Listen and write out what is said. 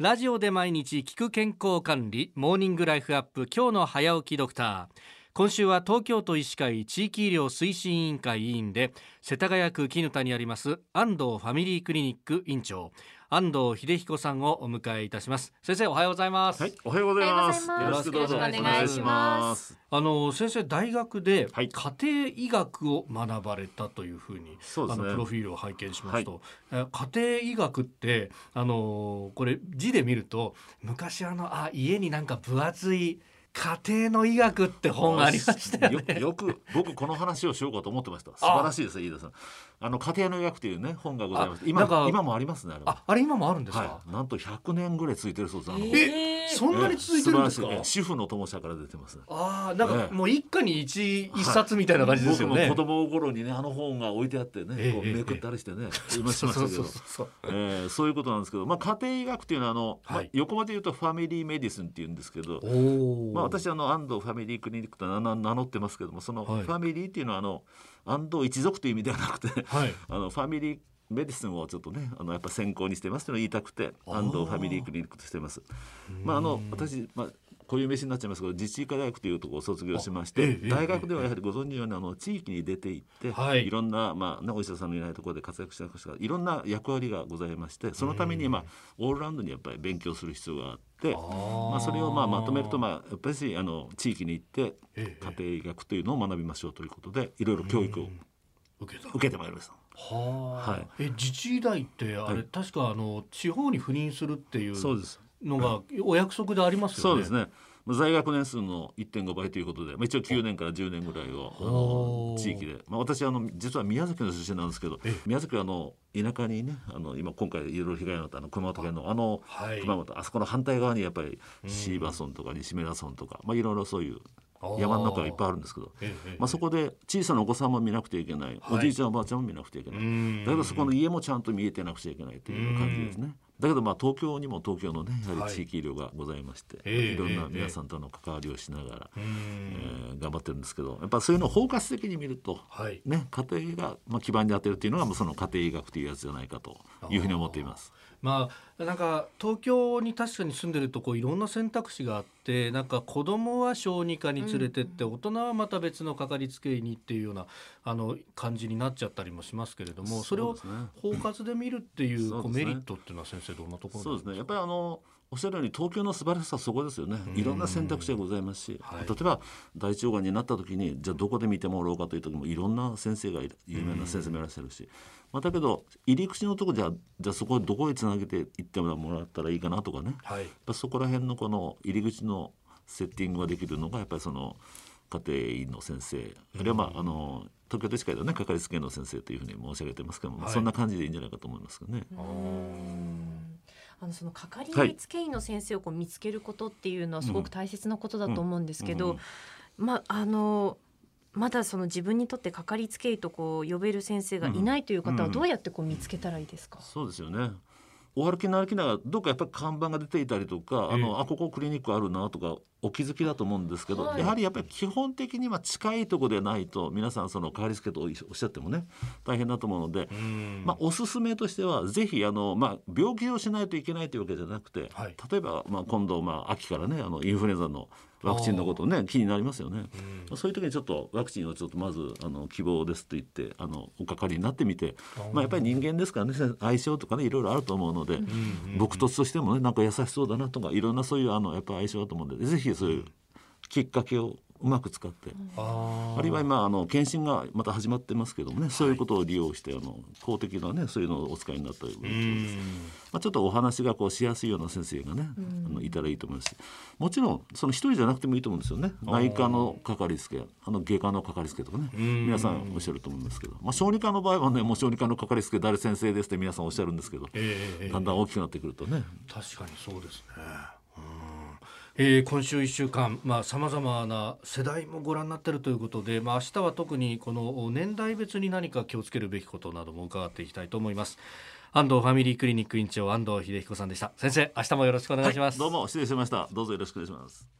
ラジオで毎日聞く健康管理モーニングライフアップ今日の早起きドクター。今週は東京都医師会地域医療推進委員会委員で世田谷区絹田にあります安藤ファミリークリニック院長。安藤秀彦さんをお迎えいたします。先生おはようございます、はい、おはようございます。ようございます。よろしくお願いします。あの先生大学ではい。家庭医学を学ばれたというふうに、そうですね。あのプロフィールを拝見しますと、え家庭医学ってあのこれ字で見ると昔あのあ家になんか分厚い家庭の医学って本ありましたよね。よよく僕この話をしようかと思ってました。素晴らしいです飯田さん。あの家庭の医学というね本がございます。今今もありますねあれは。ああれ今もあるんですか、はい。なんと100年ぐらい続いてるそうです。あのえそんなに続いてるんですか、ええ素晴らしいええ主婦の友社から出てます。ああなんかええもう一家に一一冊みたいな感じですよね。僕も子供頃にねあの本が置いてあってね、ええこうめくったりしてね、今しそうそうそうましたけど。そう。えーそういうことなんですけど、まあ、家庭医学っていうのはあの、まあはい横文字で言うと family medicine っていうんですけど、おお。まあ、私あの安藤ファミリークリニックと名名乗ってますけどもそのフはいァミリーっていうのはあの安藤一族という意味ではなくてはい。あの family medicine をちょっとねあのやっぱ専攻にしてますというのを言いたくて安藤ファミリークリニックとしてます。まああの私まあこういう飯になっちゃいますけど自治医科大学というところを卒業しまして、あええええ大学ではやはりご存知のようにあの地域に出て行って、はいい、ろんな、まあね、お医者さんのいないところで活躍してましたがいろんな役割がございましてそのために、まあ、オールラウンドにやっぱり勉強する必要があって。まあ、それをまあまとめると、まあ、やっぱりあの地域に行ってええ家庭医学というのを学びましょうということでいろいろ教育を受けてまいりました。はあ、はい。え自治医大ってあれ、はい。確かあの地方に赴任するっていうそうです。のがお約束でありますよね。そうですね。まあ在学年数の1.5倍ということで、まあ、一応9年から10年ぐらいを地域で、まあ、私あの実は宮崎の出身なんですけどえ宮崎はあの田舎にねあの今今回いろいろ被害になったあの熊本県のあのはい。熊本あそこの反対側にやっぱり椎葉村とか西村村とか、まあ、いろいろそういう山の中がいっぱいあるんですけど、まあ、そこで小さなお子さんも見なくてはいけない、はい。おじいちゃんおばあちゃんも見なくてはいけない、ん。だけどそこの家もちゃんと見えてなくちゃいけないという感じですね。だけどまあ東京にも東京のねやははい。り地域医療がございまして、ええいろんなええ皆さんとの関わりをしながら、うんえー頑張ってるんですけどやっぱそういうのを包括的に見ると、はい。ね、家庭がまあ基盤に当てるというのがもうその家庭医学というやつじゃないかというふうに思っています。まあなんか東京に確かに住んでるとこういろんな選択肢があってなんか子供は小児科に連れてって、大人はまた別のかかりつけ医にっていうようなあの感じになっちゃったりもしますけれどもそれを包括で見るっていうこうメリットっていうのは先生どんなところそうですね。やっぱりりあのおっしゃるように東京の素晴らしさはそこですよね。いろんな選択肢がございますし、はい。例えば大腸がんになった時にじゃあどこで見てもらおうかという時もいろんな先生が有名な先生もいらっしゃるし、まあ、だけど入り口のとこじゃあじゃあそこどこへつなげていってもらったらいいかなとかね。はい。やっぱそこら辺のこの入り口のセッティングができるのがやっぱりその家庭医の先生。あるいはまああの東京都医師会ではねかかりつけ医の先生というふうに申し上げてますけども、はい。そんな感じでいいんじゃないかと思いますけどね。あのそのかかりはいつけ医の先生をこう見つけることっていうのはすごく大切なことだと思うんですけど、うんまああのまだその自分にとってかかりつけ医とこう呼べる先生がいないという方はどうやってこう見つけたらいいですか？そうですよね。お歩きに歩きながらどっかやっぱり看板が出ていたりとか、あええのあここクリニックあるなとかお気づきだと思うんですけど、はい。やはりやっぱり基本的には近いところでないと皆さんそのかかりつけとおっしゃってもね大変だと思うので、うん。まあ、おすすめとしてはぜひあの、まあ、病気をしないといけないというわけじゃなくて、はい。例えば、まあ、今度、まあ、秋からねあのインフルエンザのワクチンのことね気になりますよね。そういう時にちょっとワクチンをちょっとまずあの希望ですと言ってあのおかかりになってみて、まあ、やっぱり人間ですからね 相性とかねいろいろあると思うので、僕ととしてもねなんか優しそうだなとかいろんなそういうあのやっぱ相性だと思うんでぜひそういうきっかけをうまく使って。ああるいは今あの検診がまた始まってますけどもね、そういうことを利用してあの公的なねそういうのをお使いになったり、まあ、ちょっとお話がこうしやすいような先生がね、あのいたらいいと思いますし。もちろんその一人じゃなくてもいいと思うんですよね。内科のかかりつけあの外科のかかりつけとかね。皆さんおっしゃると思うんですけど、まあ、小児科の場合はねもう小児科のかかりつけ誰先生ですって皆さんおっしゃるんですけど、ええええ。だんだん大きくなってくるとね。確かにそうですね。うんえー今週1週間さまざ、まな世代もご覧になっているということで、まあ明日は特にこの年代別に何か気をつけるべきことなども伺っていきたいと思います。安藤ファミリークリニック院長安藤秀彦さんでした。先生明日もよろしくお願いします。どうも失礼しましたどうぞよろしくお願いします